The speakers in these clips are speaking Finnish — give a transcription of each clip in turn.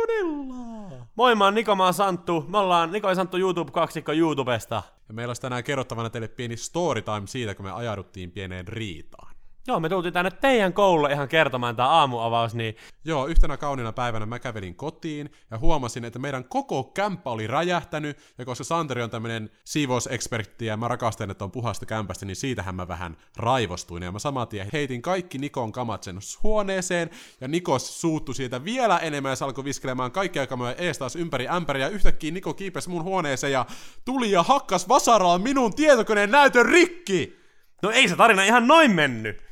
Salkonella! Moi, mä oon Niko, mä oon Santtu. Me ollaan Niko ja Santtu YouTube-kaksikko YouTubesta. Ja meillä olisi tänään kerrottavana teille pieni storytime siitä, kun me ajauduttiin pieneen riitaan. Joo, me tultiin tänne teidän koululle ihan kertomaan tää aamuavaus, niin Joo, yhtenä kauniina päivänä mä kävelin kotiin ja huomasin, että meidän koko kämppä oli räjähtänyt, ja koska Santeri on tämmönen siivousekspertti ja mä rakastan, että on puhasta kämpästä, niin siitähän mä vähän raivostuin. Ja mä saman tien heitin kaikki Nikon kamat sen huoneeseen, ja Niko suuttui siitä vielä enemmän ja se alkoi viskelemaan kaikkia kamoja ees taas ympäri ämpäriä, ja yhtäkkiä Niko kiipesi mun huoneeseen ja tuli ja hakkas vasaraan minun tietokoneen näytön rikki! no ei se tarina ihan noin mennyt.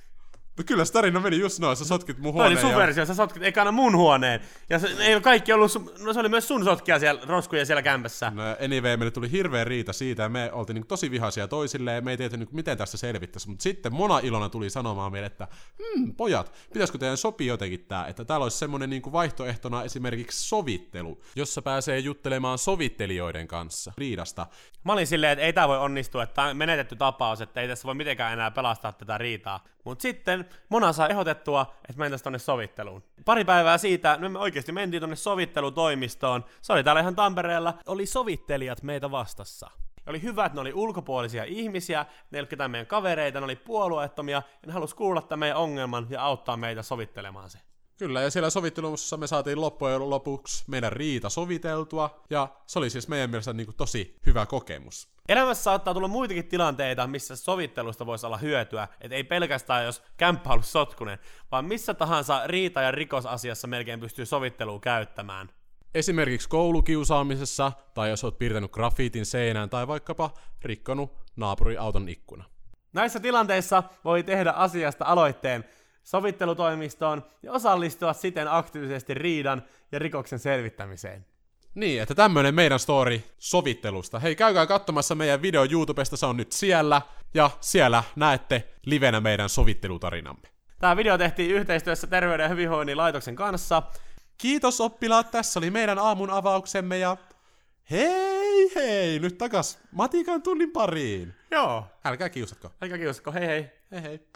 No kyllä se tarina meni just noin, sä sotkit mun Toi oli huoneen sun ja... sä sotkit ekana mun huoneen. Ja se, ei kaikki ollut, sun, no se oli myös sun sotkia siellä, roskuja siellä kämpässä. No anyway, meille tuli hirveä riita siitä ja me oltiin niin tosi vihaisia toisilleen ja me ei tiedä niin miten tästä selvittäisi. Mutta sitten Mona Ilona tuli sanomaan meille, että hmm, pojat, pitäisikö teidän sopii jotenkin tää, että täällä olisi semmonen niin vaihtoehtona esimerkiksi sovittelu, jossa pääsee juttelemaan sovittelijoiden kanssa riidasta. Mä olin silleen, että ei tää voi onnistua, että tää on menetetty tapaus, että ei tässä voi mitenkään enää pelastaa tätä riitaa. Mutta sitten Mona saa ehdotettua, että mentäisiin tonne sovitteluun. Pari päivää siitä, no me oikeasti mentiin tonne sovittelutoimistoon. Se oli täällä ihan Tampereella. Oli sovittelijat meitä vastassa. Oli hyvä, että ne oli ulkopuolisia ihmisiä, ne ketään meidän kavereita, ne oli puolueettomia, ja ne halusi kuulla tämän meidän ongelman ja auttaa meitä sovittelemaan se. Kyllä, ja siellä sovittelussa me saatiin loppujen lopuksi meidän riita soviteltua, ja se oli siis meidän mielestä niin kuin tosi hyvä kokemus. Elämässä saattaa tulla muitakin tilanteita, missä sovittelusta voisi olla hyötyä, että ei pelkästään jos kämppä on ollut sotkunen, vaan missä tahansa riita- ja rikosasiassa melkein pystyy sovittelua käyttämään. Esimerkiksi koulukiusaamisessa, tai jos oot piirtänyt grafiitin seinään, tai vaikkapa rikkonut naapuriauton ikkuna. Näissä tilanteissa voi tehdä asiasta aloitteen sovittelutoimistoon ja osallistua siten aktiivisesti riidan ja rikoksen selvittämiseen. Niin, että tämmönen meidän story sovittelusta. Hei, käykää katsomassa meidän video YouTubesta, se on nyt siellä, ja siellä näette livenä meidän sovittelutarinamme. Tämä video tehtiin yhteistyössä Terveyden ja hyvinvoinnin laitoksen kanssa. Kiitos oppilaat, tässä oli meidän aamun avauksemme, ja hei hei, nyt takas matikan tunnin pariin. Joo, Älkää kiusatko. aika kiusakko, hei hei. Hei hei.